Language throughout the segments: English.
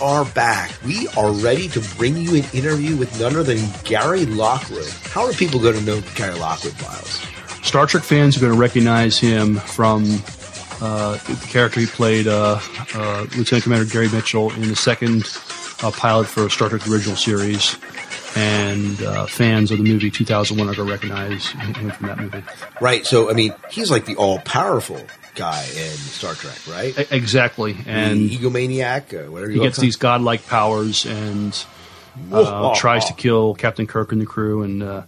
Are back. We are ready to bring you an interview with none other than Gary Lockwood. How are people going to know Gary Lockwood, Miles? Star Trek fans are going to recognize him from uh, the character he played, uh, uh, Lieutenant Commander Gary Mitchell, in the second uh, pilot for Star Trek the original series. And uh, fans of the movie 2001 are going to recognize him from that movie. Right. So, I mean, he's like the all powerful guy in Star Trek, right? E- exactly. And the egomaniac, uh, whatever he gets these godlike powers and uh, tries to kill Captain Kirk and the crew. And uh,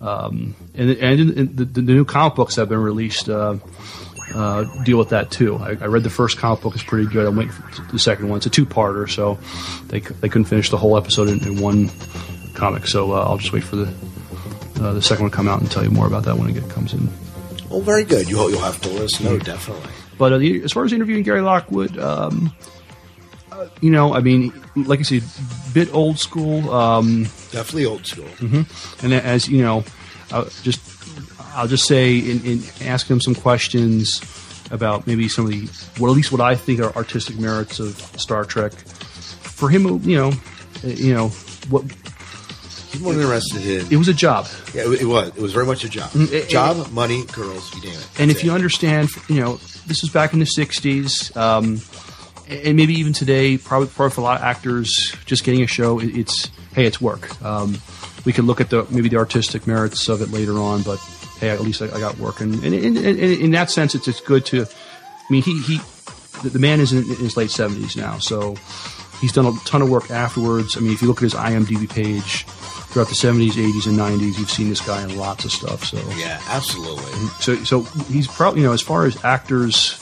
um, and, and the, the new comic books that have been released uh, uh, deal with that too. I, I read the first comic book; it's pretty good. I'm waiting for the second one. It's a two-parter, so they they couldn't finish the whole episode in, in one comic. So uh, I'll just wait for the uh, the second one to come out and tell you more about that when it comes in. Oh, very good. You'll, you'll have to let us know, Mm-hmm. definitely. But uh, the, as far as interviewing Gary Lockwood, um, uh, you know, I mean, like I said, bit old school. Um, Definitely old school. and as you know, uh, just I'll just say in, in asking him some questions about maybe some of the, well, at least what I think are artistic merits of Star Trek. For him, you know, uh, you know what He's more interested in. it was a job. Yeah, it, it was. It was very much a job. Mm, it- job, money, girls, you name it. And That's if you understand, you know, this was back in the '60s, um, and maybe even today, probably, probably for a lot of actors, just getting a show, it, it's hey, it's work. Um, we could look at the maybe the artistic merits of it later on, but hey, at least I, I got work, and, and, and, and in that sense, it's it's good to. I mean, he he, the, man is in, in his late 70s now, so he's done a ton of work afterwards. I mean, if you look at his IMDb page. Throughout the 70s, 80s, and 90s, you've seen this guy in lots of stuff. So Yeah, absolutely. so so he's probably you know as far as actors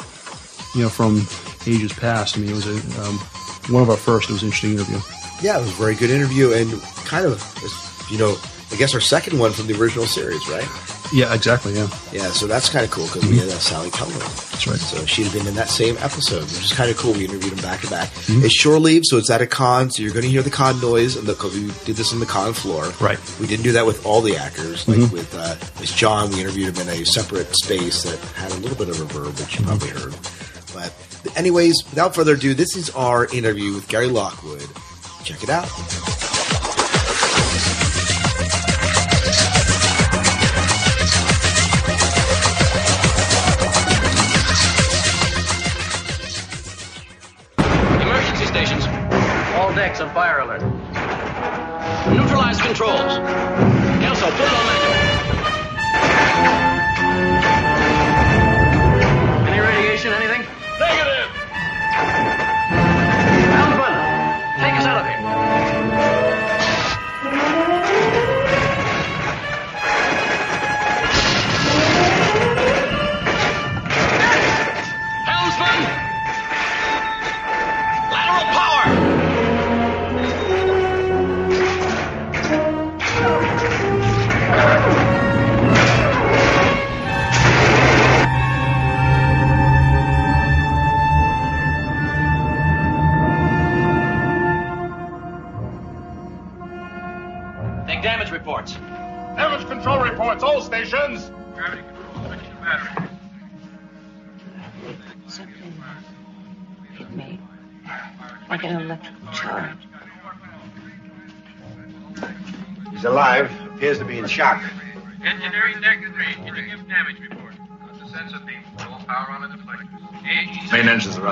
you know from ages past i mean it was a um, one of our first it was an interesting interview Yeah, it was a very good interview and kind of, you know, I guess our second one from the original series, right? Yeah exactly yeah Yeah, so that's kind of cool because we had uh, Sally Keller. that's right So she'd have been in that same episode, which is kind of cool. We interviewed them back to back. Mm-hmm. It's shore leave, so it's at a con, so you're going to hear the con noise, and because we did this on the con floor. Right. Mm-hmm. We didn't do that with all the actors. Like with uh, Miss John, we interviewed him in a separate space that had a little bit of reverb, which you Mm-hmm. probably heard. But, anyways, without further ado, this is our interview with Gary Lockwood. Check it out.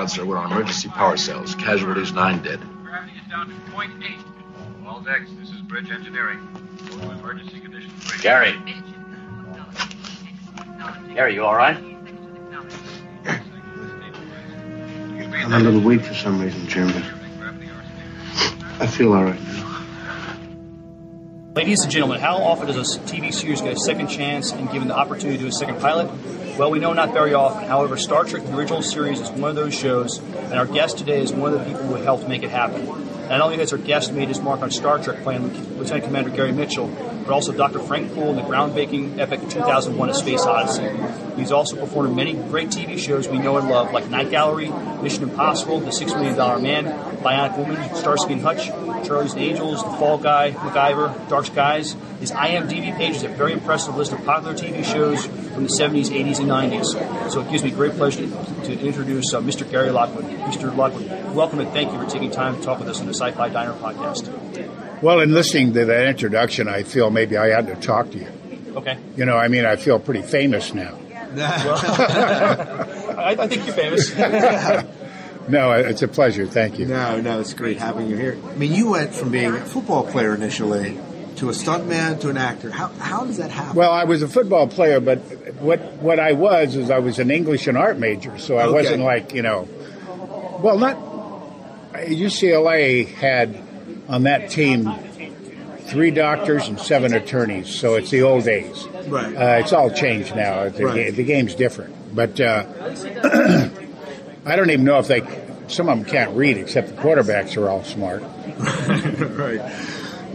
Out, sir. We're on emergency power cells. Casualties nine dead. Gravity is down to point eight. All decks, this is bridge engineering. Go to emergency condition three. Gary. Gary, you all right? I'm a little weak for some reason, Jim, but I feel all right now. Ladies and gentlemen, how often does a TV series get a second chance and given the opportunity to do a second pilot? Well, we know not very often. However, Star Trek, the original series, is one of those shows, and our guest today is one of the people who helped make it happen. Not only has our guest made his mark on Star Trek playing Lieutenant Commander Gary Mitchell, but also Dr. Frank Poole in the groundbreaking epic 2001 A Space Odyssey. He's also performed many great TV shows we know and love, like Night Gallery, Mission Impossible, The Six Million Dollar Man, Bionic Woman, Starsky and Hutch, Charlie's Angels, The Fall Guy, MacGyver, Dark Skies. His IMDb page is a very impressive list of popular TV shows from the 70s, 80s, and 90s. So it gives me great pleasure to, to introduce uh, Mr. Gary Lockwood. Mr. Lockwood, welcome and thank you for taking time to talk with us on the Sci-Fi Diner podcast. Well, in listening to that introduction, I feel maybe I had to talk to you. Okay. You know, I mean, I feel pretty famous now. I, I think you're famous. No, it's a pleasure. Thank you. No, no, it's great having you here. I mean, you went from being a football player initially to a stuntman to an actor. How, how does that happen? Well, I was a football player, but what what I was is I was an English and art major, so I Okay. wasn't like you know. Well, not UCLA had on that team three doctors and seven attorneys, so it's the old days. Right. Uh, it's all changed now. The, Right. the game's different, but uh, I don't even know if they. Some of them can't read, except the quarterbacks are all smart. right,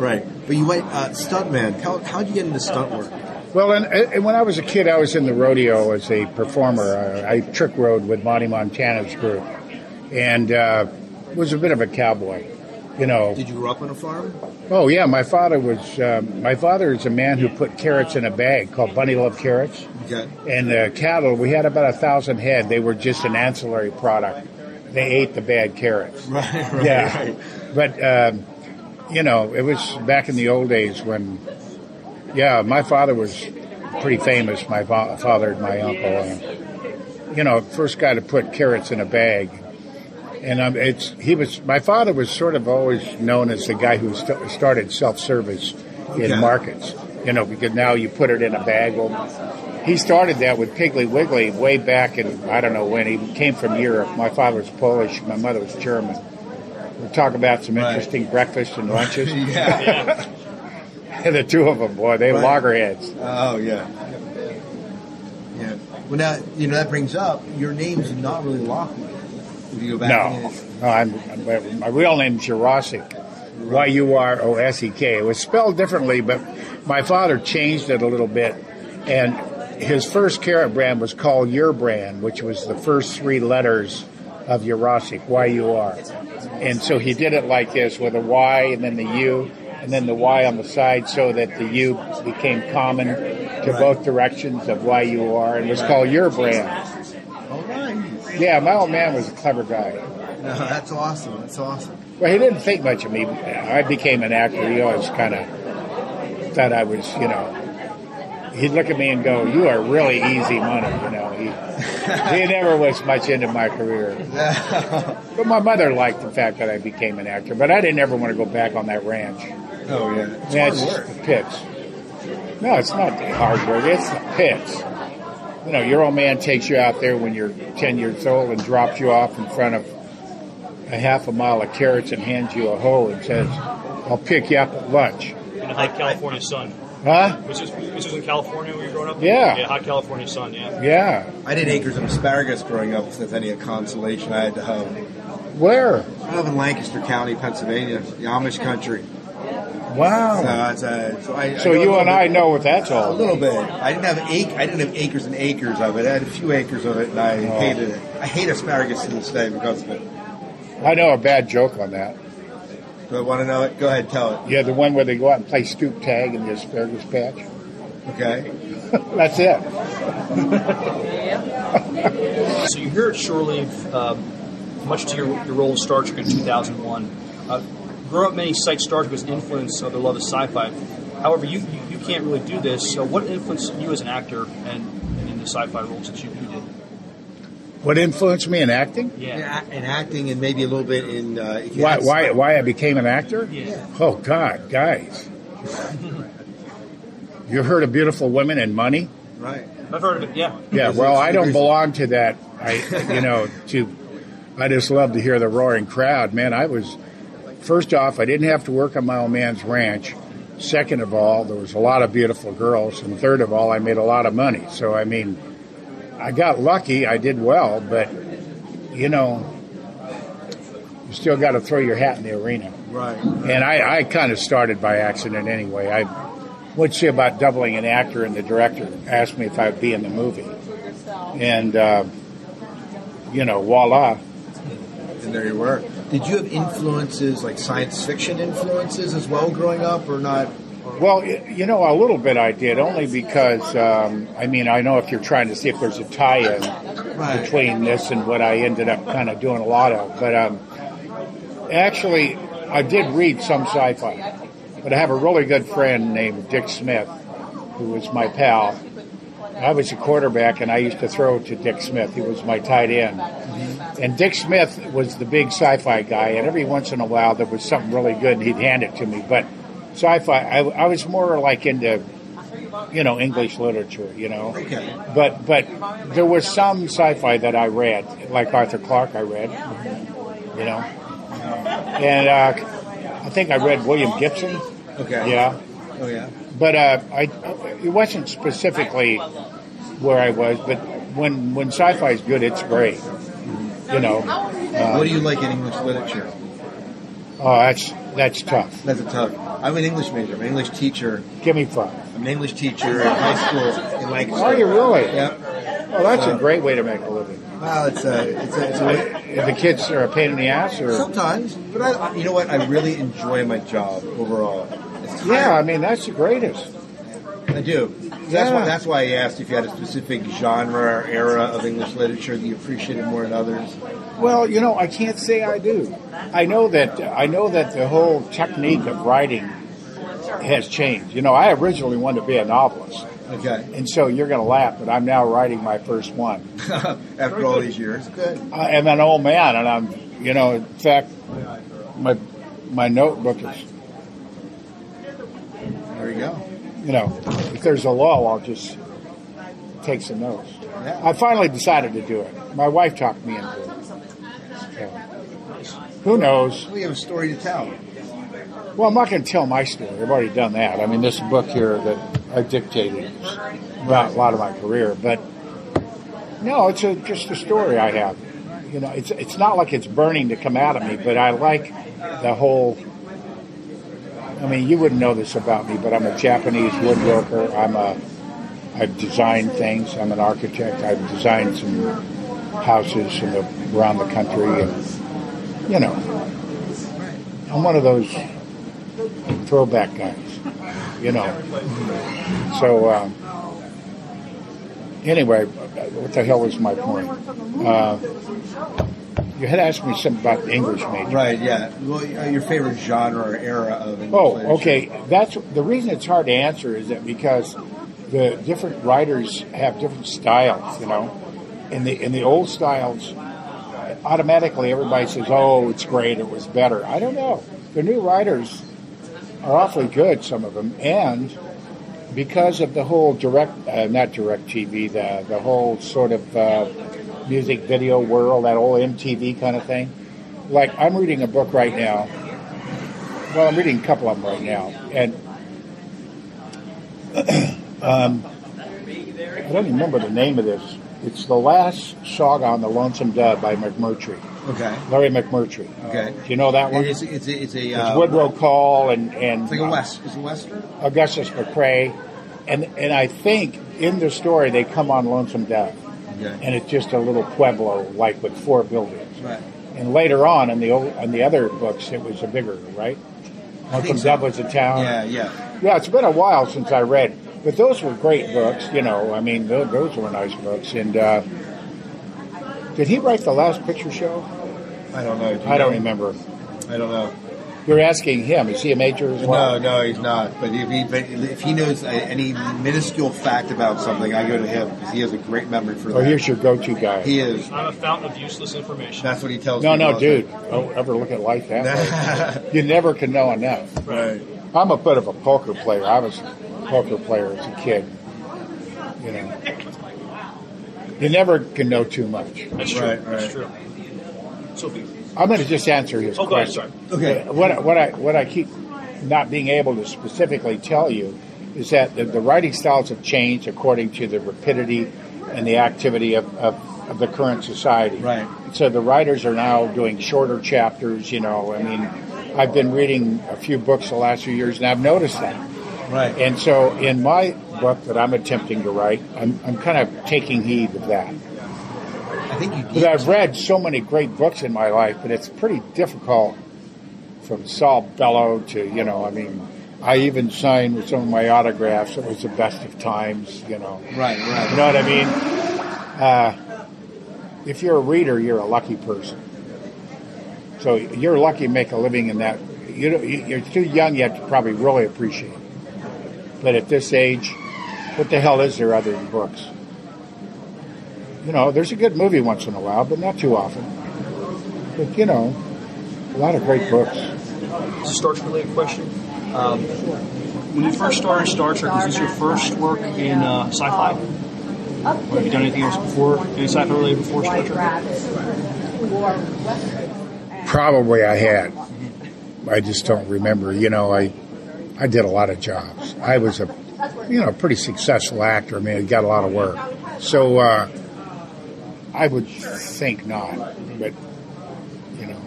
right. But you went uh, stuntman. How how'd you get into stunt work? Well, and, and when I was a kid, I was in the rodeo as a performer. I, I trick rode with Monty Montana's group, and uh, was a bit of a cowboy. You know. Did you grow up on a farm? Oh yeah, my father was. Um, my father is a man who put carrots in a bag called Bunny Love Carrots. Okay. And uh, cattle, we had about a thousand head. They were just an ancillary product. They ate the bad carrots. Right, right, yeah. right. But um, you know, it was back in the old days when. Yeah, my father was pretty famous. My fa- father and my uncle, and you know, first guy to put carrots in a bag. And um, it's he was my father was sort of always known as the guy who st- started self service in markets. You know, because now you put it in a bag. Well, he started that with Piggly Wiggly way back in I don't know when he came from Europe. My father was Polish, my mother was German. Talk about some interesting breakfasts and lunches. Yeah. And the two of them, boy, they Right. loggerheads. Oh yeah. Yeah. Well, now you know that brings up your name's not really Lockwood. If you go back. No, no, I'm, my real name's Yurosek. Y U R O S E K. It was spelled differently, but my father changed it a little bit, and his first carrot brand was called Your Brand, which was the first three letters of Yurosek, Y U R. And so he did it like this with a Y and then the U and then the Y on the side so that the U became common to both directions of Y U R and was called Your Brand. All right. Yeah, my old man was a clever guy. No, that's awesome. That's awesome. Well, he didn't think much of me. I became an actor. He always kind of thought I was, you know, he'd look at me and go, "You are really easy money." You know, he he never was much into my career. But my mother liked the fact that I became an actor. But I didn't ever want to go back on that ranch. Oh yeah. It's Yeah, hard it's work. pits. No, it's not hard work. It's the pits. You know, your old man takes you out there when you're 10 years old and drops you off in front of a half a mile of carrots and hands you a hoe and says, I'll pick you up at lunch. In the hot California sun. Huh? Which is which was in California where you were growing up? Yeah. Yeah, hot California sun, yeah. Yeah. I did acres of asparagus growing up. If that's any consolation, I had to have. Where? I live in Lancaster County, Pennsylvania, the Amish country. Wow. So, it's, uh, so, I, So know a you little and I know what that's all A little bit. I didn't have ac- I didn't have acres and acres of it. I had a few acres of it, and I Oh. hated it. I hate asparagus to this day because of it. I know a bad joke on that. Do I want to know it? Go ahead, tell it. Yeah, the one where they go out and play stoop tag in the asparagus patch. Okay. That's it. So you're here at Shore Leave, um, much to your, your role in Star Trek in 2001. Uh, growing up, many cite Star Trek as an influence of their love of sci-fi. However, you, you, you can't really do this. So what influenced you as an actor and, and in the sci-fi roles that you, you did? What influenced me in acting? Yeah. In acting and maybe a little bit in. Uh, Why, why, why I became an actor? Yeah. Oh, God, guys. you heard of Beautiful Women and Money? Right. I've heard of it, yeah. Yeah, well, I don't belong to that. I, you know, to, I just love to hear the roaring crowd. Man, I was, first off, I didn't have to work on my old man's ranch. Second of all, there was a lot of beautiful girls. And third of all, I made a lot of money. So, I mean, I got lucky. I did well, but, you know, you still got to throw your hat in the arena. Right. And I, I kind of started by accident anyway. I would see about doubling an actor, and the director asked me if I would be in the movie. And, uh, you know, voila. And there you were. Did you have influences like science fiction influences as well growing up, or not? Well, you know, a little bit I did, only because, um, I mean, I know if you're trying to see if there's a tie in Right. between this and what I ended up kind of doing a lot of. But um, Actually, I did read some sci-fi, but I have a really good friend named Dick Smith, who was my pal. I was a quarterback, and I used to throw to Dick Smith. He was my tight end. And Dick Smith was the big sci-fi guy, and every once in a while there was something really good, and he'd hand it to me. But sci-fi, I, I was more like into, you know, English literature, you know. Okay. But but there was some sci-fi that I read, like Arthur Clarke. I read, you know, and uh, I think I read William Gibson. Okay. Yeah, Oh yeah. but uh, I it wasn't specifically where I was, but when when sci-fi is good, it's great. You know, what do you like in English literature? Oh, that's that's tough. That's a tough. I'm an English major. I'm an English teacher. Give me five. I'm an English teacher in high school in Lancaster. Are you really? Yep. Oh, that's a Uh, great way to make a living. Well, it's a, it's a, it's a If the kids are a pain in the ass, or sometimes, but I, you know what? I really enjoy my job overall. Yeah, I mean that's the greatest. I do. That's Yeah. why. That's why I asked if you had a specific genre or era of English literature that you appreciated more than others. Well, you know, I can't say I do. I know that I know that the whole technique of writing has changed. You know, I originally wanted to be a novelist, Okay. and so you're going to laugh, but I'm now writing my first one. After all these years, good. I am an old man, and I'm, you know, in fact, my my notebook is, There you go. You know, if there's a lull, I'll just take some notes. Yeah. I finally decided to do it. My wife talked me into it. So, who knows? We have a story to tell. Well, I'm not going to tell my story. I've already done that. I mean, this book here that I dictated is about a lot of my career, but no, it's a, just a story I have. You know, it's it's not like it's burning to come out of me, but I like the whole. I mean, you wouldn't know this about me, but I'm a Japanese woodworker. I'm a. I've designed things. I'm an architect. I've designed some houses the, around the country, and you know, I'm one of those throwback guys, you know. So um, anyway, what the hell was my point? Uh, you had asked me something about the English major. Right. Yeah. Well, uh, your favorite genre or era of English Oh, literature. okay. That's the reason it's hard to answer is that because the different writers have different styles, you know. In the in the old styles, automatically everybody says, "Oh, it's great. It was better." I don't know. The new writers are awfully good, some of them, and because of the whole direct, uh, not direct TV, the the whole sort of uh, music video world, that old MTV kind of thing. Like I'm reading a book right now. Well, I'm reading a couple of them right now, and um, I don't remember the name of this. It's the last saga on the Lonesome Dove by McMurtry, Okay. Larry McMurtry. Okay. Do you know that one? It is, it's a, it's a, It's uh, Woodrow Call and and It's like a west. It's a western. Augustus McCrae, and and I think in the story they come on Lonesome Dove, Okay. and it's just a little pueblo like with four buildings. Right. And later on in the old in the other books, it was a bigger, right? So. Dove was a town. Yeah. Yeah. Yeah, it's been a while since I read, but those were great books. You know, I mean, those, those were nice books. And uh, did he write the last picture show? I don't know. Do I don't know? remember. I don't know. You're asking him. Is he a major as well? No, no, he's not. But if he, but if he knows any minuscule fact about something, I go to him because he has a great memory for Oh, that. here's your go-to guy. he is. I'm a fountain of useless information. That's what he tells No, me. no, no, dude. Don't ever look at life that way. You never can know enough. right. I'm a bit of a poker player. I was a poker player as a kid. You know, you never can know too much. That's true. Right, That's true. So, I'm going to just answer his oh, ahead. question. Sorry. Okay. Uh, what what I what I keep not being able to specifically tell you is that the, the writing styles have changed according to the rapidity and the activity of, of, of the current society. Right. So the writers are now doing shorter chapters. You know, I mean, I've been reading a few books the last few years, and I've noticed that. Right. And so, in my book that I'm attempting to write, I'm, I'm kind of taking heed of that. Think you. But I've read so many great books in my life, but it's pretty difficult from Saul Bellow to, you know, I mean, I even signed with some of my autographs. It was the best of times, you know. Right. Right. You know what I mean? Uh, if you're a reader, you're a lucky person. So you're lucky to make a living in that. You you're too young yet to probably really appreciate. it. But at this age, what the hell is there other than books? You know, there's a good movie once in a while, but not too often. But you know, a lot of great books. It's a Star Trek related question. Um, when you first started Star Trek, was this your first work in uh, sci-fi? Or have you done anything else before? Any sci-fi related before Star Trek? Probably I had. I just don't remember. You know, I I did a lot of jobs. I was a you know pretty successful actor. I mean, I got a lot of work. So uh, I would think not, but you know,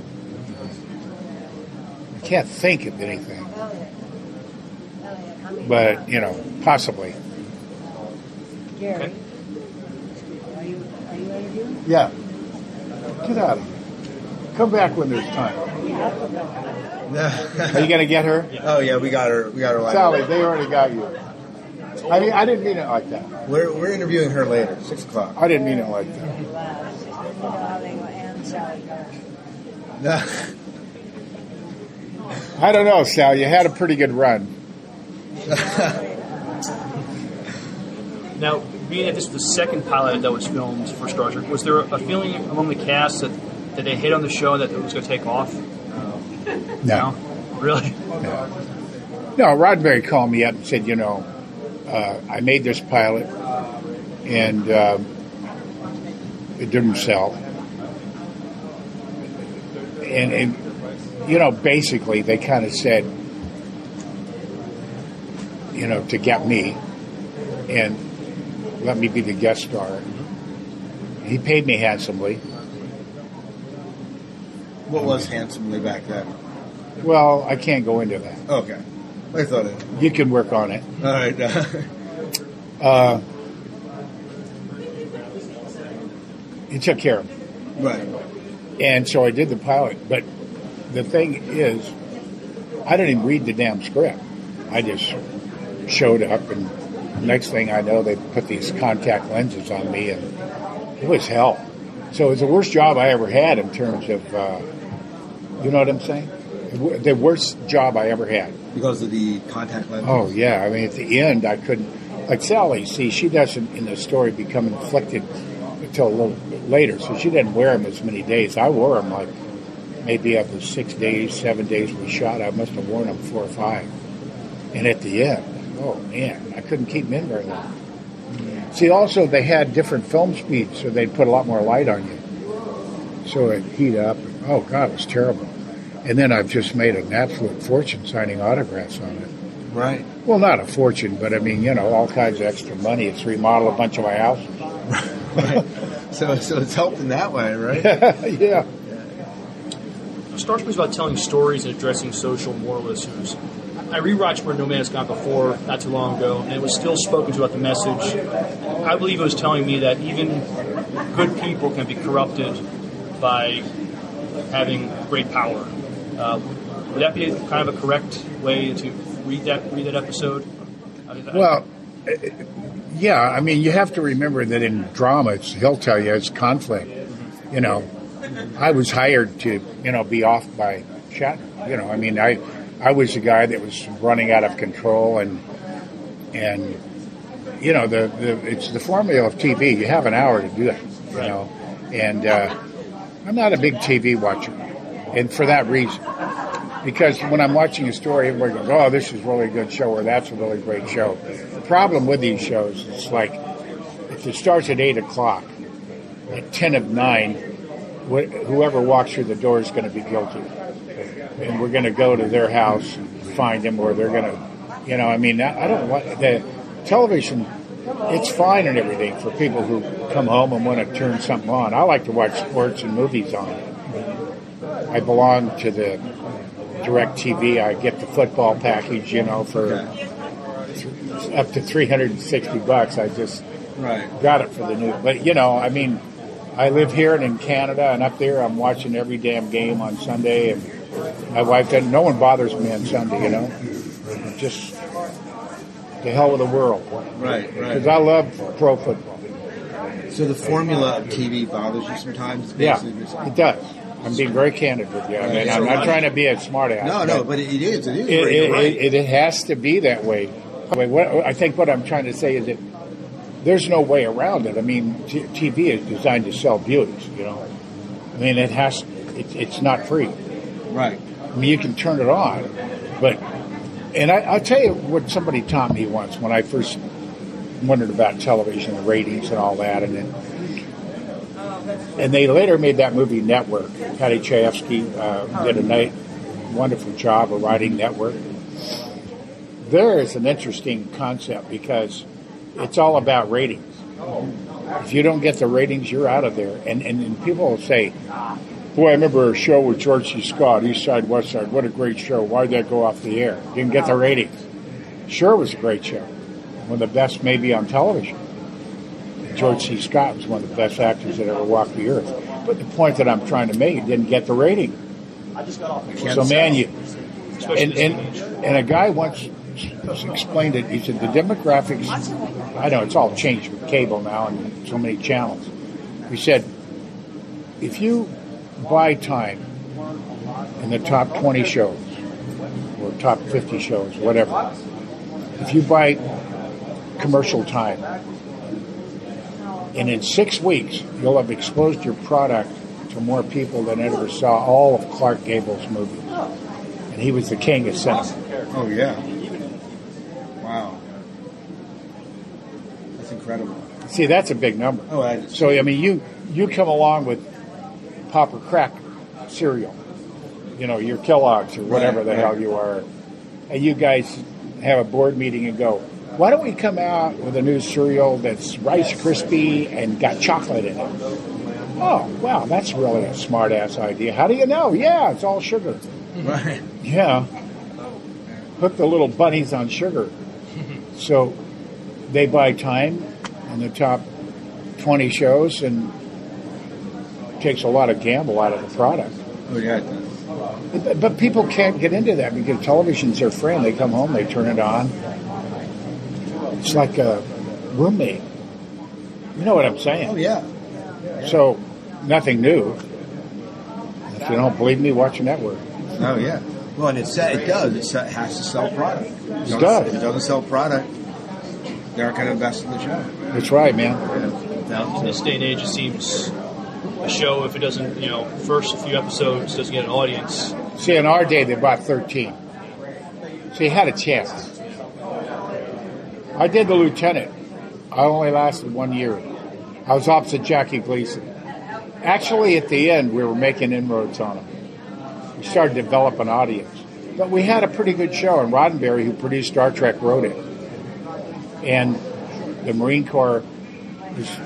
I can't think of anything. But you know, possibly. Gary, are you, are you interviewing? Yeah. Get out of here. Come back when there's time. Are you gonna get her? Oh yeah, we got her. We got her. Sally, they already got you. I mean, I didn't mean it like that. We're we're interviewing her later, six o'clock. I didn't mean it like that. And Sally Gary. I don't know, Sal. You had a pretty good run. Now, being that this was the second pilot that was filmed for Star Trek, was there a feeling among the cast that, that they hit on the show that it was going to take off? No. Really? No, Roddenberry called me up and said, you know, uh, I made this pilot and um, it didn't sell. And, and, you know, basically they kind of said, you know, to get me and let me be the guest star. He paid me handsomely. What was handsomely back then? Well, I can't go into that. Okay, I thought it. You can work on it. All right. Uh, he took care of me. right. And so I did the pilot. But the thing is, I didn't even read the damn script. I just showed up, and next thing I know, they put these contact lenses on me, and it was hell. So it was the worst job I ever had in terms of, uh, you know what I'm saying? The worst job I ever had. Because of the contact lens. Oh yeah, I mean at the end I couldn't. Like Sally, see, she doesn't in the story become inflicted until a little bit later, so she didn't wear them as many days. I wore them like maybe after six days, seven days we shot. I must have worn them four or five. And at the end, oh man, I couldn't keep them in very long. See, also they had different film speeds, so they'd put a lot more light on you, so it heat up. Oh God, it was terrible. And then I've just made an absolute fortune signing autographs on it. Right. Well, not a fortune, but I mean, you know, all kinds of extra money. It's remodel a bunch of my houses. right. So so it's helped in that way, right? yeah. Star Trek is about telling stories and addressing social moral issues. I rewatched Where No Man Has Gone before, not too long ago, and it was still spoken to about the message. I believe it was telling me that even good people can be corrupted by having great power. Uh, would that be kind of a correct way to read that read that episode? I mean, Well, eh, yeah, I mean, you have to remember that in drama, it's, he'll tell you it's conflict. You know, I was hired to, you know, be off by Shatner. You know, I mean, I, I was the guy that was running out of control, and and you know, the, the it's the formula of TV. You have an hour to do it. You know, and uh, I'm not a big TV watcher, and for that reason. Because when I'm watching a story, everybody goes, "Oh, this is really a good show," or "That's a really great show." The problem with these shows, it's like if it starts at eight o'clock, at ten of nine, wh- whoever walks through the door is going to be guilty, and we're going to go to their house and find them, or they're going to, you know, I mean, I I don't want the television. It's fine and everything for people who come home and want to turn something on. I like to watch sports and movies on. I belong to the DirecTV. I get the football package, you know, for th- up to 360 bucks. I just Right. got it for the new. But, you know, I mean, I live here and in Canada, and up there I'm watching every damn game on Sunday. And my wife doesn't, no one bothers me on Sunday, you know. Just the hell with the world. Right, Because. I love pro football. So the formula of TV bothers you sometimes. Yeah, it does. I'm being very candid with you. I mean, I'm not trying to be a smart ass. No, no, but it is. It is. it, it, right. it, it has to be that way. I mean, what, I think what I'm trying to say is that there's no way around it. I mean, t- TV is designed to sell views. You know, I mean, it has. It, it's not free. right. I mean, you can turn it on, but and I, I'll tell you what somebody taught me once when I first wondered about television, the ratings, and all that, and then and they later made that movie Network. Paddy Chayefsky uh, did a night, wonderful job of writing Network. There is an interesting concept because it's all about ratings. If you don't get the ratings, you're out of there. And and, and people will say, "Boy, I remember a show with George C. Scott, East Side, West Side. What a great show! Why'd that go off the air? Didn't get the ratings." Sure, it was a great show, one of the best maybe on television. George C. Scott was one of the best actors that ever walked the earth. But the point that I'm trying to make, didn't get the rating. I just got off. So man, you and and and a guy once explained it. He said the demographics. I know it's all changed with cable now and so many channels. He said if you buy time in the top 20 shows or top 50 shows, whatever, if you buy commercial time, and in six weeks you'll have exposed your product to more people than ever saw all of Clark Gable's movies. And he was the king of cinema. Oh yeah. Wow. That's incredible. See, that's a big number. Oh, is. So I mean, you you come along with Popper Crack cereal, you know, your Kellogg's or whatever Right, the right. hell you are, and you guys have a board meeting and go, why don't we come out with a new cereal that's Rice Krispie and got chocolate in it? Oh, wow, that's really a smart ass idea. How do you know? Yeah, it's all sugar. Right. Yeah. Put the little bunnies on sugar. So they buy time in the top 20 shows and takes a lot of gamble out of the product. Oh yeah. It does. But, but people can't get into that because television's their friend. They come home, they turn it on. It's like a roommate. You know what I'm saying? Oh yeah. So, nothing new. If you don't believe me, watch a network. Oh yeah. Well, and it sa- it does. It has to sell product. If It does. If it doesn't sell product, they're not going to invest in the show. That's right, man. In this day and age, it seems a show, if it doesn't, you know, first few episodes doesn't get an audience, See, in our day, they bought 13. So you had a chance. I did the lieutenant. I only lasted one year. I was opposite Jackie Gleason. Actually, at the end, we were making inroads on him. We started to develop an audience. But we had a pretty good show, and Roddenberry, who produced Star Trek, wrote it. And the Marine Corps,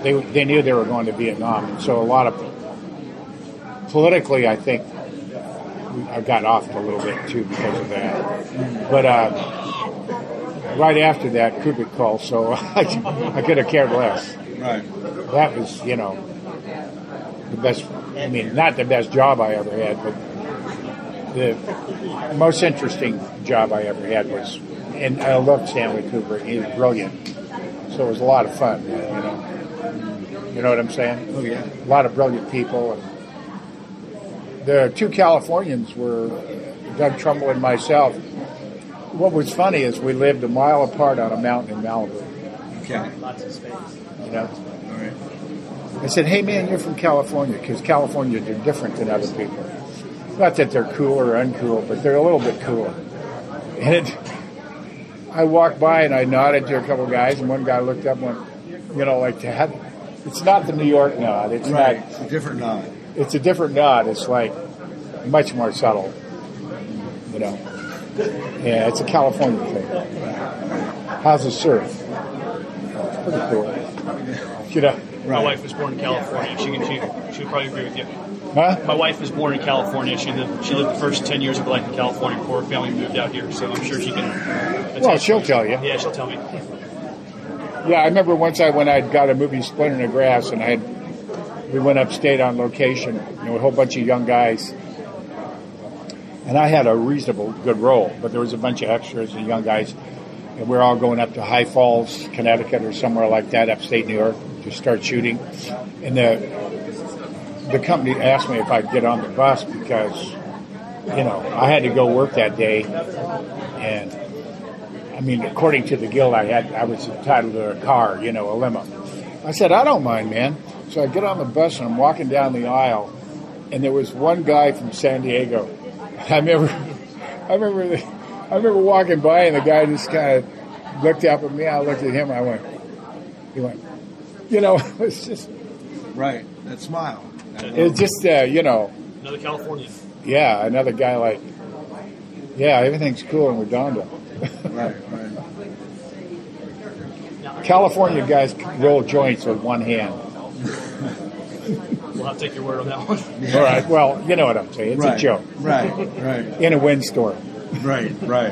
they, they knew they were going to Vietnam. And so a lot of, politically, I think, I got off a little bit too because of that. But uh, right after that, Kubrick called, so I, I could have cared less. Right. That was, you know, the best. I mean, not the best job I ever had, but the most interesting job I ever had was. And I loved Stanley Kubrick. He was brilliant, so it was a lot of fun. You know, you know what I'm saying? Oh yeah. a lot of brilliant people. And the two Californians were Doug Trumbull and myself. What was funny is we lived a mile apart on a mountain in Malibu. Okay. Lots of space. You know, All right. I said, "Hey man, you're from California because California they're different than other people. Not that they're cool or uncool, but they're a little bit cooler." And it, I walked by and I nodded to a couple guys, and one guy looked up and went, "You know, like to have." It's not the New York nod. It's Right. not It's a different nod. it's a different nod. It's like much more subtle, you know. Yeah, it's a California thing. How's the surf? It's pretty cool. My wife was born in California. She can, she, she would probably agree with you. huh? My wife was born in California. She lived, she lived the first 10 years of her life in California before her family moved out here. So I'm sure she can. Well, she'll tell you. Yeah, she'll tell me. Yeah, I remember once I when I'd got a movie Splendor in the Grass, and I had we went upstate on location. You know, a whole bunch of young guys, and I had a reasonable good role, but there was a bunch of extras and young guys, and we're all going up to High Falls, Connecticut, or somewhere like that, upstate New York, to start shooting. And the the company asked me if I'd get on the bus because, you know, I had to go work that day, and I mean, according to the guild, I had I was entitled to a car, you know, a limo. I said, I don't mind, man. So I get on the bus and I'm walking down the aisle, and there was one guy from San Diego. I remember, I remember, the, I remember walking by, and the guy just kind of looked up at me. I looked at him. I went, he went, you know, it was just, Right. That smile. it was just, uh, you know, Another Californian. yeah, another guy like, yeah, everything's cool in Redondo. Right, right. California guys roll joints with one hand. We'll take your word on that one. All right. Well, you know what I'm saying. It's right. a joke. Right, right, In a windstorm. right, right.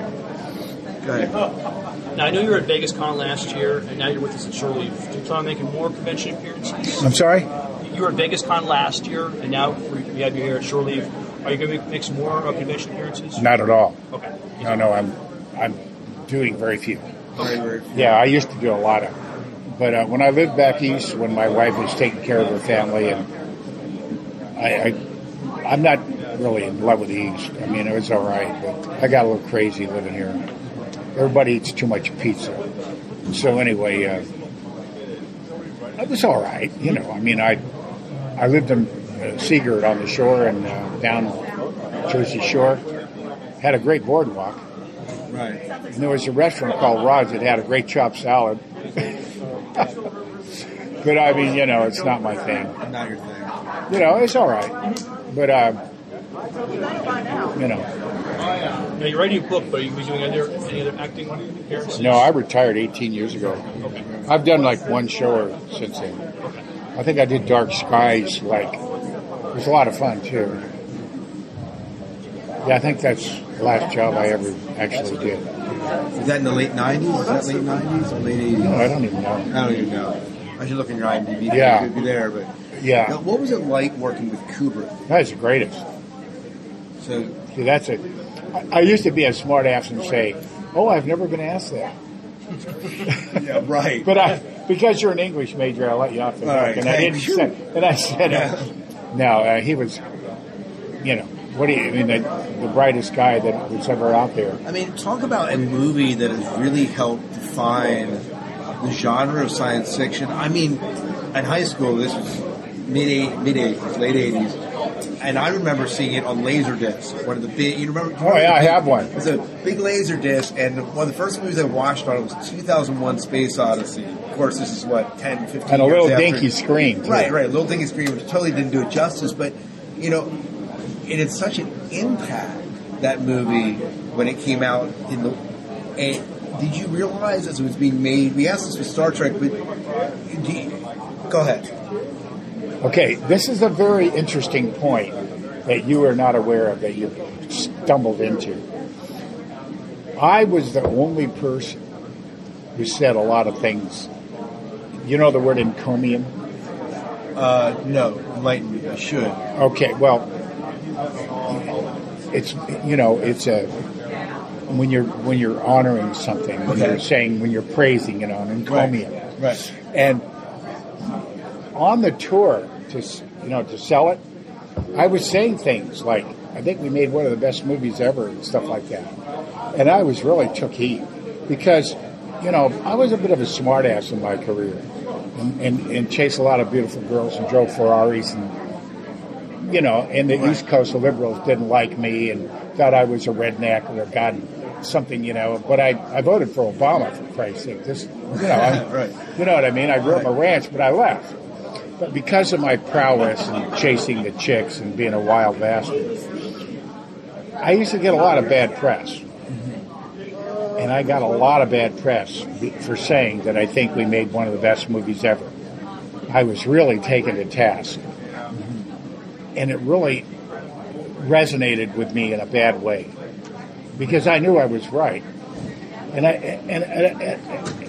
Good. Now I know you were at Vegas Con last year, and now you're with us at Shore Leave. Do you plan on making more convention appearances? I'm sorry? You were at Vegas Con last year, and now we we have you here at Shore Leave. Are you going to make, make some more uh, convention appearances? Not at all. Okay. No, no. I'm I'm doing very few. Very, very. Yeah, I used to do a lot of. But uh, when I lived back east, when my wife was taking care of her family, and I, I, I'm not really in love with the east. I mean, it was all right, but I got a little crazy living here. Everybody eats too much pizza. So anyway, uh, it was all right. You know, I mean, I I lived in uh, Sea Girt on the shore and uh, down Jersey Shore. Had a great boardwalk. Right. And there was a restaurant called Rod's that had a great chopped salad. but I mean, you know, it's not my thing. Not your thing. You know, it's all right. But, uh, you know, Now you're writing a book, but are you doing any other, any other acting appearances? no, I retired 18 years ago. Okay. I've done like one show since then. Okay. I think I did Dark Skies, like, it was a lot of fun too. Yeah, I think that's the last job I ever actually did. Is that in the late 90s? Is that late 90s or late 80s? No, I don't even know. I don't even know. I should look in your IMDb. Yeah. It be there, but. Yeah. Now, what was it like working with Kubrick? That was the greatest. So, See, that's it. I, I used to be a smart ass and say, "Oh, I've never been asked that." yeah, right. But I, because you're an English major, I let you off the hook, right, and I didn't thank say. you. And I said, uh, Yeah. "No, uh, he was, you know, what do you? I mean, the, the brightest guy that was ever out there." I mean, talk about a movie that has really helped define the genre of science fiction. I mean, in high school, this was mid mid eighties, late eighties, and I remember seeing it on Laserdisc. One of the big, you remember? Oh yeah, I have one. It was a big laser disc, and one of the first movies I watched on it was 2001: Space Odyssey. Of course, this is what 10, 15 And a little after- dinky screen. too. Right, right. Little Dinky screen, which totally didn't do it justice, but you know, it had such an impact that movie when it came out in the. And did you realize as it was being made? We asked this with Star Trek, but you, go ahead. Okay, this is a very interesting point that you are not aware of that you stumbled into. I was the only person who said a lot of things. You know the word encomium? Uh, no, enlighten me. I should. Okay, well, it's you know it's a when you're when you're honoring something, when Okay. you're saying when you're praising, you know, an encomium. Right. And on the tour to you know to sell it, I was saying things like, "I think we made one of the best movies ever" and stuff like that. And I was really took heat because you know I was a bit of a smartass in my career and, and, and chased a lot of beautiful girls and drove Ferraris and you know, and the East Coast liberals didn't like me and thought I was a redneck or a God something, you know. But I, I voted for Obama for Christ's sake. This, you know, Right. you know what I mean. I grew up a ranch, but I left. But because of my prowess and chasing the chicks and being a wild bastard, I used to get a lot of bad press. And I got a lot of bad press for saying that I think we made one of the best movies ever. I was really taken to task and it really resonated with me in a bad way because I knew I was right. And I and, and, and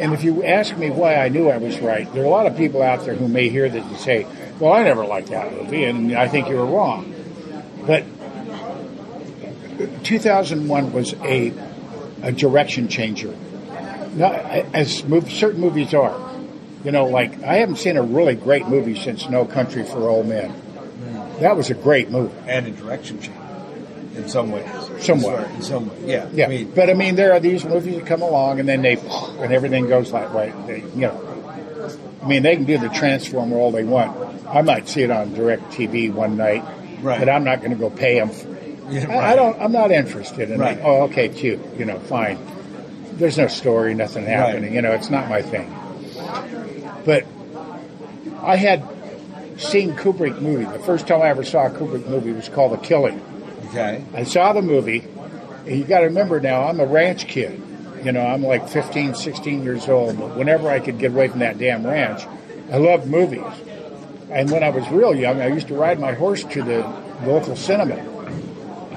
and if you ask me why I knew I was right, there are a lot of people out there who may hear this and say, "Well, I never liked that movie, and I think you were wrong." But 2001 was a a direction changer, as mov certain movies are. You know, like I haven't seen a really great movie since No Country for Old Men. That was a great movie. and a direction change in some ways. Somewhat. In some way, yeah. Yeah, I mean, but I mean, there are these movies that come along and then they and everything goes that way. They, you know, I mean, they can do the Transformer all they want. I might see it on DirecTV one night, Right. but I'm not going to go pay them. Yeah, I, I don't. I'm not interested in Right. it. Oh, okay, cute. You know, fine. There's no story, nothing happening. Right. You know, it's not my thing. But I had seen Kubrick movie. The first time I ever saw a Kubrick movie was called The Killing. Okay. I saw the movie. You got to remember now, I'm a ranch kid. You know, I'm like 15, 16 years old. But whenever I could get away from that damn ranch, I loved movies. And when I was real young, I used to ride my horse to the local cinema.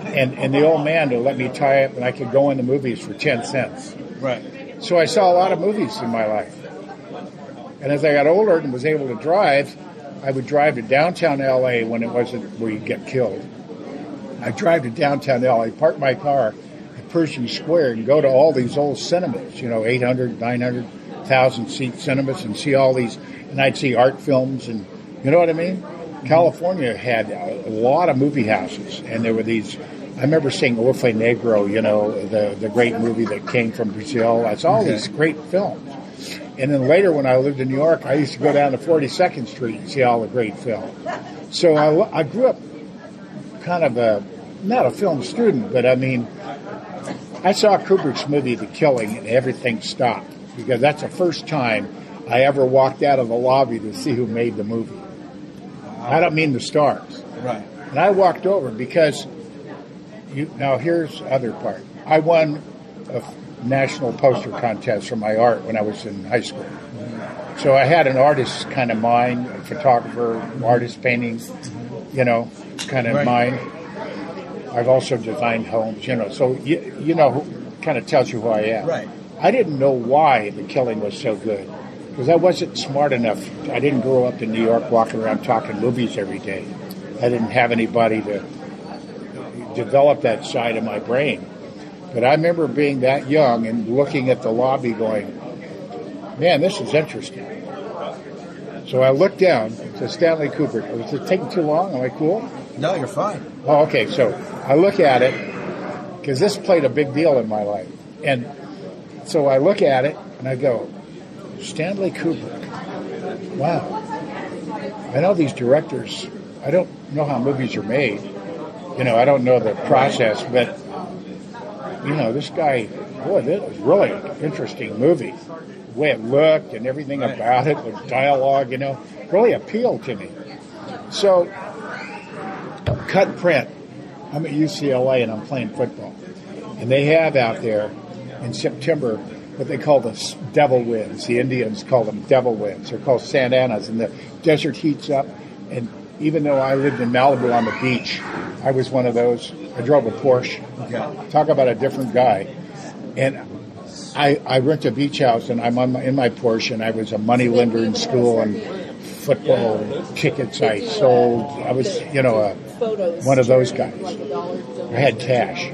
And, and the old man to let me tie up and I could go in the movies for 10 cents. Right. So I saw a lot of movies in my life. And as I got older and was able to drive, I would drive to downtown LA when it wasn't where you get killed. I drive to downtown LA, park my car at Pershing Square, and go to all these old cinemas, you know, 800, 900, 1,000 seat cinemas, and see all these. And I'd see art films, and you know what I mean? Mm-hmm. California had a lot of movie houses, and there were these. I remember seeing Orfeu Negro, you know, the the great movie that came from Brazil. I saw all Okay. these great films. And then later, when I lived in New York, I used to go down to 42nd Street and see all the great films. So I, I grew up kind of a, not a film student, but I mean, I saw Kubrick's movie, The Killing, and everything stopped because that's the first time I ever walked out of the lobby to see who made the movie. I don't mean the stars. Right. And I walked over because you now here's other part. I won a national poster contest for my art when I was in high school. So I had an artist kind of mind, a photographer, artist painting, you know, kind of Right. mind. I've also designed homes, you know, so you, you know, kind of tells you who I am. Right. I didn't know why the killing was so good because I wasn't smart enough. I didn't grow up in New York walking around talking movies every day. I didn't have anybody to develop that side of my brain. But I remember being that young and looking at the lobby going, man, this is interesting. So I looked down to Stanley Kubrick. Was it taking too long? Am I cool? No, you're fine. Oh, okay. So I look at it because this played a big deal in my life. And so I look at it and I go, Stanley Kubrick. Wow. I know these directors, I don't know how movies are made. You know, I don't know the process, but, you know, this guy, boy, this was really interesting movie. The way it looked and everything about it, the dialogue, you know, really appealed to me. So cut print. I'm at UCLA and I'm playing football. And they have out there in September what they call the devil winds. The Indians call them devil winds. They're called Santanas. And the desert heats up. And even though I lived in Malibu on the beach, I was one of those. I drove a Porsche. Okay. Talk about a different guy. And I, I rent a beach house and I'm on my, in my Porsche and I was a money lender in school and football tickets I sold. I was, you know, a, one of those guys. I had cash.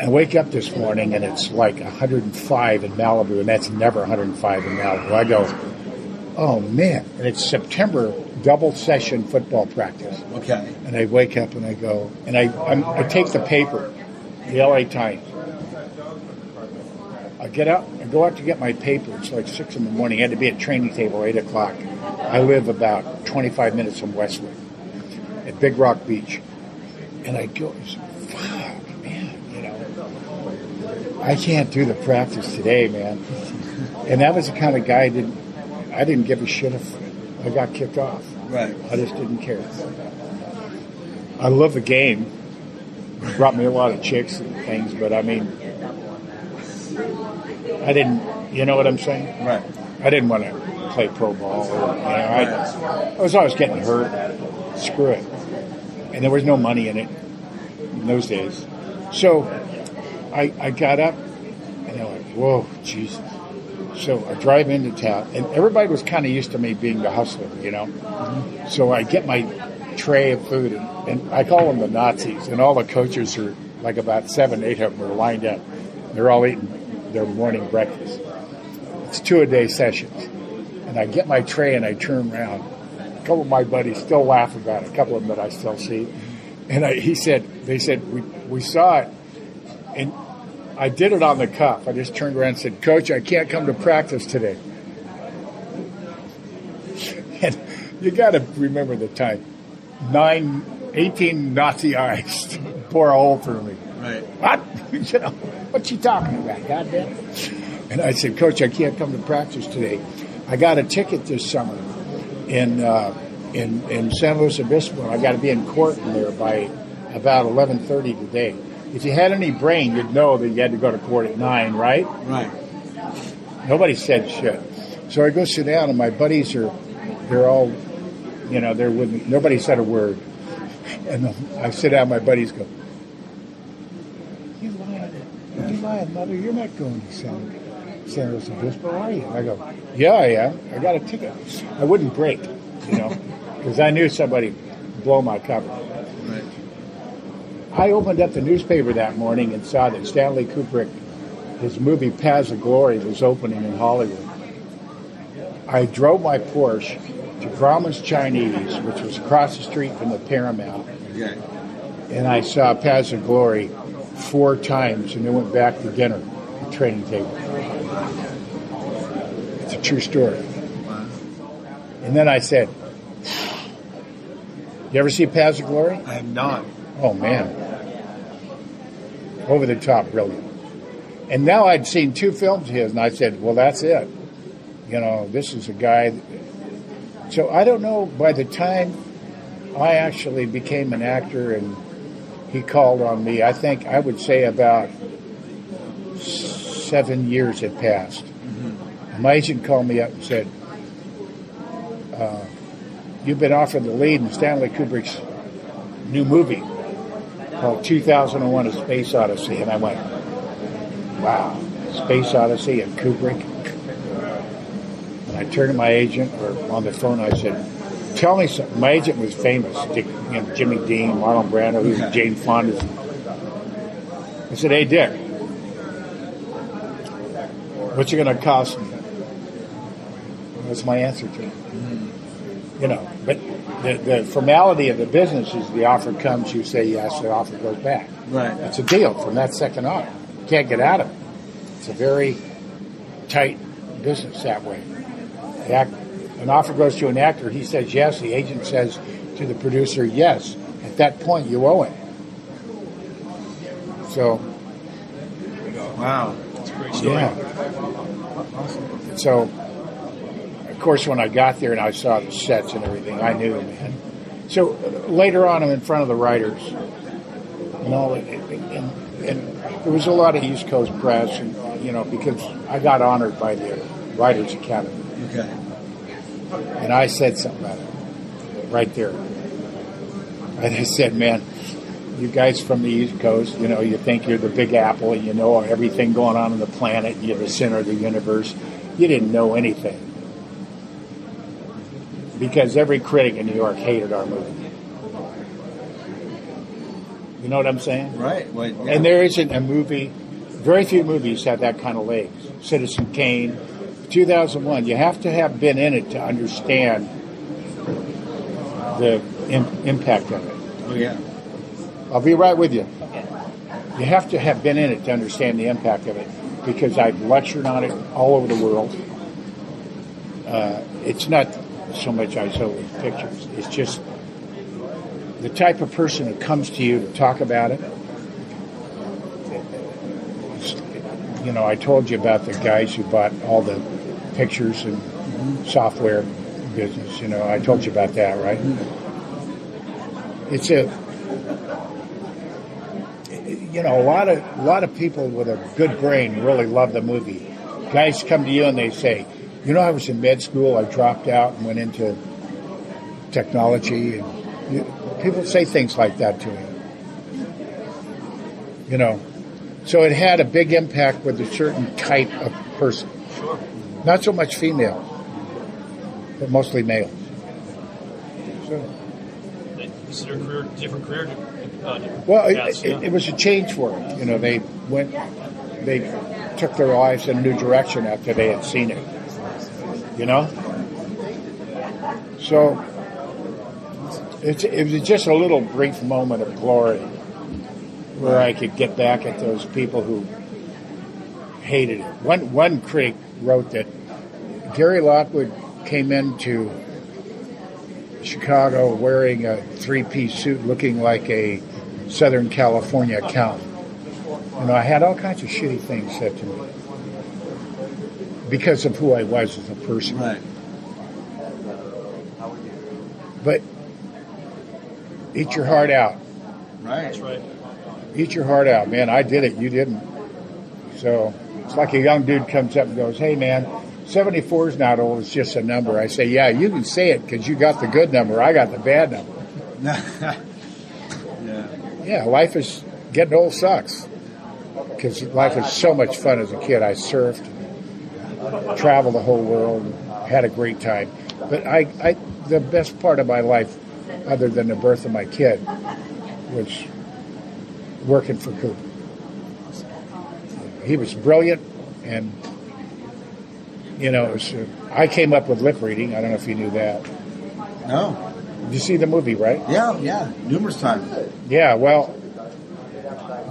I wake up this morning and it's like 105 in Malibu, and that's never 105 in Malibu. I go, oh man! And it's September, double session football practice. Okay. And I wake up and I go, and I I'm, I take the paper, the LA Times. I get up, I go out to get my paper. It's like six in the morning. I had to be at training table eight o'clock. I live about 25 minutes from Westwood, at Big Rock Beach, and I go, fuck, man, you know, I can't do the practice today, man. And that was the kind of guy I didn't, I didn't give a shit if I got kicked off. Right. I just didn't care. I love the game. It brought me a lot of chicks and things, but I mean, I didn't. You know what I'm saying? Right. I didn't want to play pro ball. Or, you know, I, I was always getting hurt. Screw it. And there was no money in it in those days. So I, I got up and they're like, whoa, Jesus. So I drive into town, and everybody was kind of used to me being the hustler, you know. Mm-hmm. So I get my tray of food, and, and I call them the Nazis, and all the coaches are like about seven, eight of them are lined up. They're all eating their morning breakfast. It's two a day sessions. And I get my tray and I turn around. A couple of my buddies still laugh about it. A couple of them that I still see. And I, he said, they said, we, we saw it. And I did it on the cuff. I just turned around and said, Coach, I can't come to practice today. And you got to remember the time. Nine, 18 Nazi eyes pour a hole through me. Right. What? you know, what you talking about, goddamn? And I said, Coach, I can't come to practice today. I got a ticket this summer in uh, in in San Luis Obispo. I got to be in court in there by about 11:30 today. If you had any brain, you'd know that you had to go to court at nine, right? Right. Nobody said shit. So I go sit down, and my buddies are, they're all, you know, they're with me. Nobody said a word. And I sit down, my buddies go, lying, you lying, mother, you're not going to San, San Luis Obispo, are you? I go, Yeah, I am. I got a ticket. I wouldn't break, you know, because I knew somebody would blow my cover. Right. I opened up the newspaper that morning and saw that Stanley Kubrick, his movie Paths of Glory, was opening in Hollywood. I drove my Porsche to Grauman's Chinese, which was across the street from the Paramount, Okay. and I saw Paths of Glory four times and then went back to dinner at the training table. It's a true story. And then I said, You ever see Paths of Glory? I have not. Oh man, over the top, brilliant. And now I'd seen two films of his, and I said, "Well, that's it." You know, this is a guy. that- So I don't know. By the time I actually became an actor, and he called on me, I think I would say about seven years had passed. And my agent called me up and said, uh, "You've been offered the lead in Stanley Kubrick's new movie." called 2001: A Space Odyssey, and I went, "Wow, Space Odyssey and Kubrick." And I turned to my agent, or on the phone, I said, "Tell me something." My agent was famous, Dick, you know, Jimmy Dean, Marlon Brando, who was Jane Fonda. I said, "Hey, Dick, what's it going to cost me?" That's my answer to him. You know, but the, the formality of the business is the offer comes, you say yes, the offer goes back. Right. It's a deal from that second on. You can't get out of it. It's a very tight business that way. The act, an offer goes to an actor, he says yes, the agent says to the producer yes. At that point, you owe it. So, Wow. It's a great story. yeah. So, of course, when I got there and I saw the sets and everything, I knew, man. So later on, I'm in front of the writers, you know, and, and, and there was a lot of East Coast press, and you know, because I got honored by the Writers Academy, Okay. And I said something about it right there. And I said, man, you guys from the East Coast, you know, you think you're the Big Apple, and you know everything going on on the planet, you're the center of the universe. You didn't know anything because every critic in New York hated our movie. You know what I'm saying? Right. Well, yeah. And there isn't a movie, very few movies have that kind of legs. Citizen Kane, 2001. You have to have been in it to understand the Im- impact of it. Oh yeah. I'll be right with you. You have to have been in it to understand the impact of it because I've lectured on it all over the world. Uh, it's not so much I saw with pictures, it's just the type of person that comes to you to talk about it. You know, I told you about the guys who bought all the pictures and software business. You know, I told you about that, right? It's a you know, a lot of a lot of people with a good brain really love the movie. Guys come to you and they say, "You know, I was in med school. I dropped out and went into technology." And you, people say things like that to me. You know, so it had a big impact with a certain type of person. Sure. Not so much females, but mostly males. So. This is their career, different career. Uh, different Well, it, paths, it, yeah. it was a change for them. You know, they went, they took their lives in a new direction after they had seen it. You know, So it's, it was just a little brief moment of glory where I could get back at those people who hated it. One one critic wrote that Gary Lockwood came into Chicago wearing a three piece suit looking like a Southern California accountant. You know, I had all kinds of shitty things said to me because of who I was as a person. Right. But eat your heart out. Right. That's right. Eat your heart out, man. I did it. You didn't. So it's like a young dude comes up and goes, "Hey, man, 74 is not old. It's just a number." I say, "Yeah, you can say it because you got the good number. I got the bad number." yeah. Yeah, life is getting old sucks because life was so much fun as a kid. I surfed, traveled the whole world, had a great time. But I, I, the best part of my life, other than the birth of my kid, was working for Cooper. He was brilliant, and you know, it was, uh, I came up with lip reading. I don't know if you knew that. No. Did you see the movie, right? Yeah, yeah. Numerous times. Yeah, well,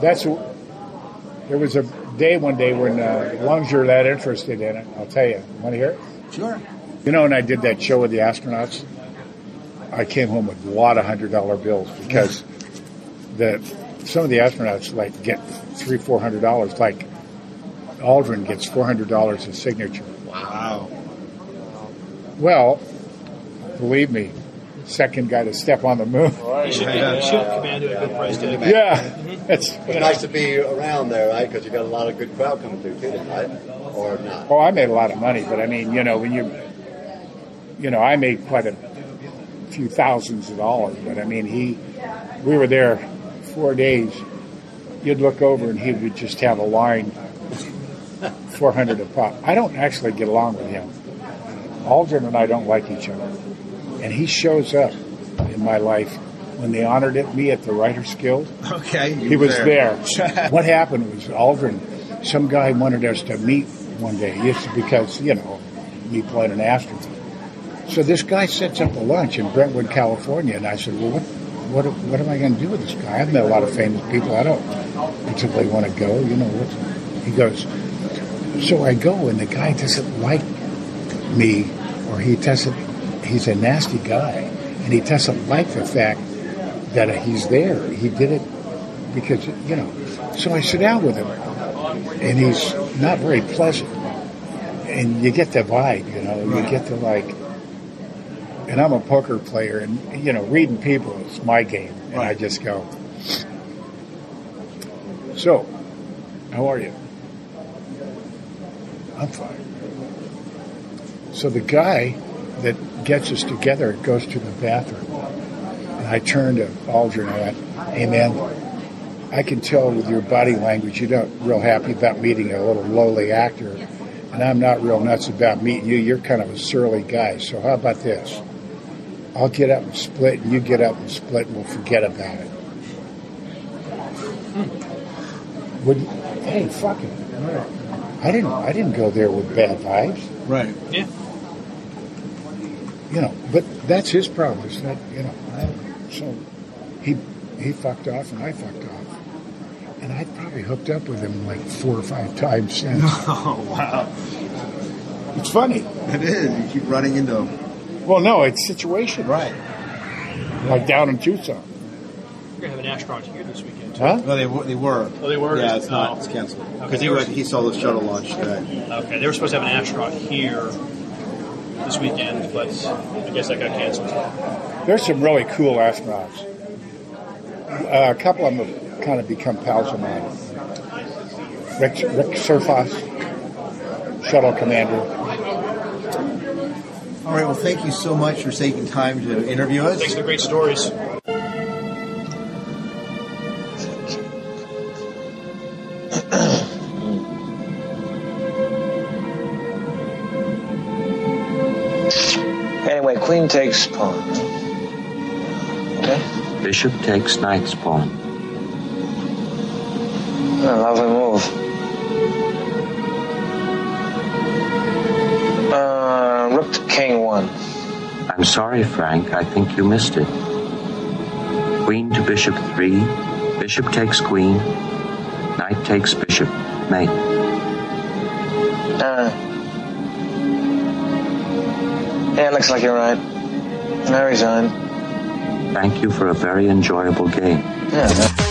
that's there was a day one day when uh, as long as you're that interested in it, I'll tell you. Want to hear it? Sure. You know, when I did that show with the astronauts, I came home with a lot of hundred dollar bills because the some of the astronauts like get three, four hundred dollars. Like Aldrin gets four hundred dollars a signature. Wow. Well, believe me, second guy to step on the moon. You should, get, you should command a good price tag. Yeah, mm-hmm. it's It's nice to be around there, right? Because you got a lot of good crowd coming through too, right? Or not? Oh, I made a lot of money, but I mean, you know, when you, you know, I made quite a few thousands of dollars. But I mean, he, we were there four days. You'd look over and he would just have a line, four hundred a pop. I don't actually get along with him. Aldrin and I don't like each other, and he shows up in my life when they honored it, me at the Writers Guild. Okay. He was there. what happened was Aldrin, some guy wanted us to meet one day, just because, you know, me playing an astronaut. So this guy sets up a lunch in Brentwood, California, and I said, well, what, what, what am I going to do with this guy? I've met a lot of famous people. I don't particularly want to go, you know. What's, he goes, so I go, and the guy doesn't like me, or he doesn't, he's a nasty guy, and he doesn't like the fact that he's there. He did it because, you know. So I sit down with him, and he's not very pleasant. And you get the vibe, you know, you get the like, and I'm a poker player, and, you know, reading people is my game. And I just go, so, how are you? I'm fine. So the guy that gets us together goes to the bathroom. And I turned to Aldrin and I went, hey man, I can tell with your body language you're not real happy about meeting a little lowly actor. And I'm not real nuts about meeting you. You're kind of a surly guy. So how about this? I'll get up and split, and you get up and split, and we'll forget about it. Hmm. Would hey, fuck it. I didn't. I didn't go there with bad vibes. Right. Yeah. You know, but that's his problem. It's not. You know. I, so he he fucked off, and I fucked off, and I probably hooked up with him like four or five times since. Oh wow. It's funny. It is. You keep running into. Well, no, it's situation. Right. Like down in Tucson. We're gonna have an astronaut here this weekend. too. Huh? No, they were. They were. Oh, they were? Yeah, it's not. Oh. It's canceled Okay, because they he were- went, he saw the shuttle launch today. Okay, they were supposed to have an astronaut here this weekend, but I guess that got canceled. There's some really cool astronauts. Uh, a couple of them have kind of become pals of mine. Rick, Rick Searfoss, shuttle commander. All right. Well, thank you so much for taking time to interview us. Thanks for the great stories. Takes pawn. Okay? Bishop takes knight's pawn. A lovely move. Uh, rook to king one. I'm sorry, Frank. I think you missed it. Queen to bishop 3. Bishop takes queen. Knight takes bishop. Mate. Uh, yeah, looks like you're right. I resign. Thank you for a very enjoyable game. Yeah.